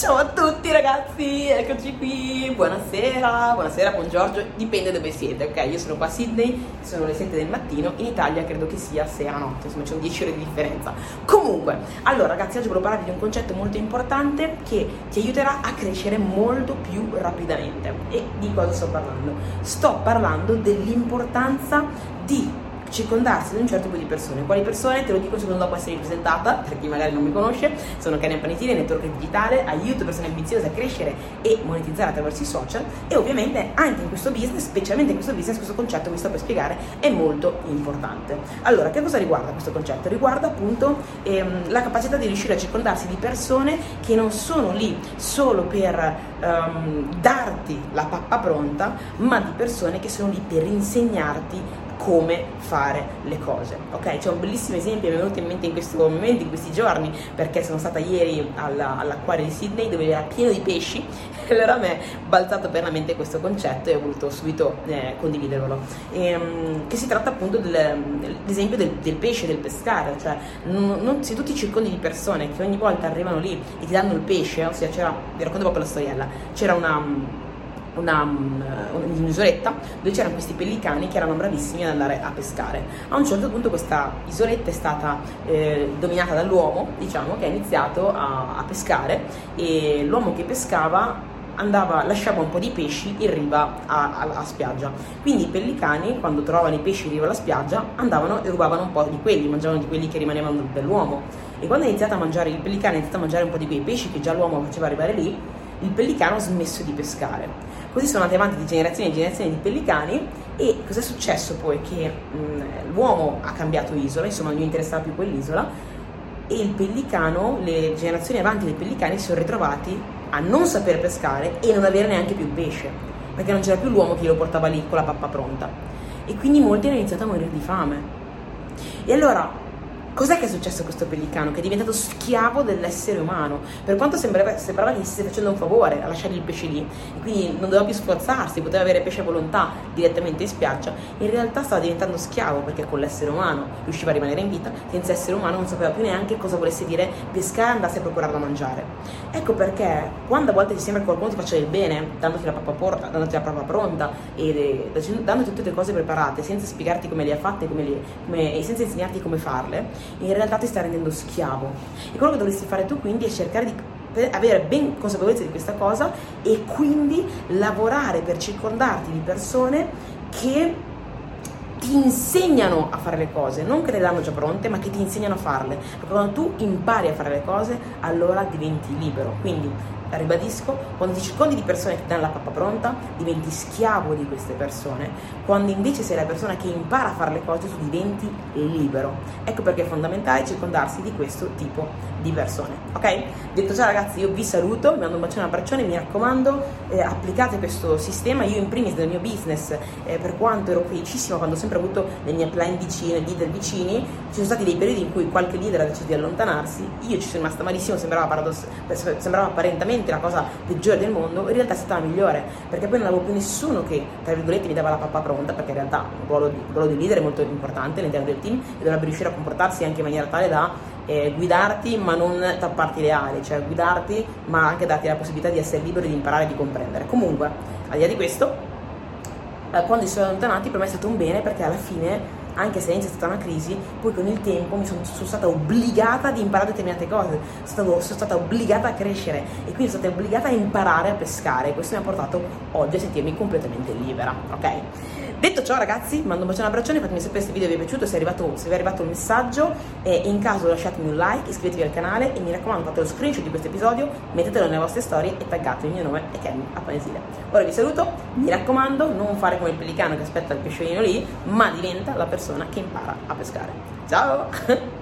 Ciao a tutti ragazzi, eccoci qui, buonasera, buonasera, buongiorno, dipende dove siete, ok? Io sono qua a Sydney, sono le 7 del mattino, in Italia credo che sia sera notte, insomma c'è un 10 ore di differenza. Comunque, allora ragazzi, oggi volevo parlarvi di un concetto molto importante che ti aiuterà a crescere molto più rapidamente. E di cosa sto parlando? Sto parlando dell'importanza di circondarsi di un certo tipo di persone. Quali persone? Te lo dico secondo dopo essere presentata, per chi magari non mi conosce, sono Karen Panettiere, network digitale, aiuto persone ambiziose a crescere e monetizzare attraverso i social e ovviamente anche in questo business, specialmente in questo business, questo concetto che vi sto per spiegare è molto importante. Allora, che cosa riguarda questo concetto? Riguarda appunto ehm, la capacità di riuscire a circondarsi di persone che non sono lì solo per ehm, darti la pappa pronta, ma di persone che sono lì per insegnarti come fare le cose. Ok, c'è un bellissimo esempio, mi è venuto in mente in questo momento, in questi giorni, perché sono stata ieri alla, all'acquario di Sydney dove era pieno di pesci e allora mi è balzato per la mente questo concetto e ho voluto subito eh, condividervelo. E, um, che si tratta appunto dell'esempio del, del, pesce, del pescare, cioè non, non, se tu ti circondi di persone che ogni volta arrivano lì e ti danno il pesce, ossia c'era, vi racconto proprio la storiella, c'era una una, un'isoletta dove c'erano questi pellicani che erano bravissimi ad andare a pescare. A un certo punto questa isoletta è stata eh, dominata dall'uomo, diciamo, che ha iniziato a, a pescare e l'uomo che pescava andava, lasciava un po' di pesci in riva a, spiaggia. Quindi i pellicani, quando trovavano i pesci in riva alla spiaggia, andavano e rubavano un po' di quelli, mangiavano di quelli che rimanevano dell'uomo. E quando ha iniziato a mangiare, il pellicano ha iniziato a mangiare un po' di quei pesci che già l'uomo faceva arrivare lì, il pellicano ha smesso di pescare. Così sono andate avanti di generazioni e generazioni di pellicani e cos'è successo poi? Che mh, l'uomo ha cambiato isola, insomma non gli interessava più quell'isola e il pellicano, le generazioni avanti dei pellicani si sono ritrovati a non saper pescare e non avere neanche più pesce, perché non c'era più l'uomo che lo portava lì con la pappa pronta. E quindi molti hanno iniziato a morire di fame. E allora Cos'è che è successo a questo pellicano? Che è diventato schiavo dell'essere umano. Per quanto sembrava, sembrava che gli stesse facendo un favore a lasciare il pesce lì, quindi non doveva più sforzarsi, poteva avere pesce a volontà direttamente in spiaggia, in realtà stava diventando schiavo perché con l'essere umano riusciva a rimanere in vita, senza essere umano non sapeva più neanche cosa volesse dire pescare e andarsi a procurare da mangiare. Ecco perché quando a volte ti sembra che qualcuno ti faccia del bene, dandoti la pappa, porta, dandoti la pappa pronta e dandoti tutte le cose preparate, senza spiegarti come le ha fatte come le, come, e senza insegnarti come farle, in realtà ti sta rendendo schiavo. E quello che dovresti fare tu quindi è cercare di avere ben consapevolezza di questa cosa e quindi lavorare per circondarti di persone che ti insegnano a fare le cose, non che le danno già pronte, ma che ti insegnano a farle. Perché quando tu impari a fare le cose, allora diventi libero. Quindi ribadisco, quando ti circondi di persone che danno la pappa pronta, diventi schiavo di queste persone, quando invece sei la persona che impara a fare le cose, tu diventi libero. Ecco perché è fondamentale circondarsi di questo tipo di persone, ok? Detto ciò ragazzi, io vi saluto, vi mando un bacione, un abbraccione, mi raccomando, eh, applicate questo sistema, io in primis nel mio business, eh, per quanto ero felicissima quando ho sempre avuto le mie plan vicine, leader vicini, ci sono stati dei periodi in cui qualche leader ha deciso di allontanarsi, io ci sono rimasta malissimo, sembrava, paradoss- sembrava apparentemente veramente la cosa peggiore del mondo, in realtà è stata la migliore, perché poi non avevo più nessuno che, tra virgolette, mi dava la pappa pronta, perché in realtà il ruolo di, il ruolo di leader è molto importante all'interno del team e dovrebbe riuscire a comportarsi anche in maniera tale da eh, guidarti ma non tapparti le ali, cioè guidarti ma anche darti la possibilità di essere libero di imparare e di comprendere. Comunque, al di là di questo, eh, quando si sono allontanati per me è stato un bene perché alla fine anche se all'inizio è stata una crisi, poi con il tempo mi sono, sono stata obbligata ad imparare determinate cose, sono, sono, stata obbligata a crescere e quindi sono stata obbligata a imparare a pescare. Questo mi ha portato oggi a sentirmi completamente libera, ok? Detto ciò ragazzi, mando un bacione un abbraccione, fatemi sapere se il video vi è piaciuto, se, è arrivato, se vi è arrivato il messaggio e in caso lasciatemi un like, iscrivetevi al canale e mi raccomando fate lo screenshot di questo episodio, mettetelo nelle vostre storie e taggatemi il mio nome è Kenny a Panesile. Ora vi saluto, mi raccomando non fare come il pellicano che aspetta il pesciolino lì, ma diventa la persona che impara a pescare. Ciao!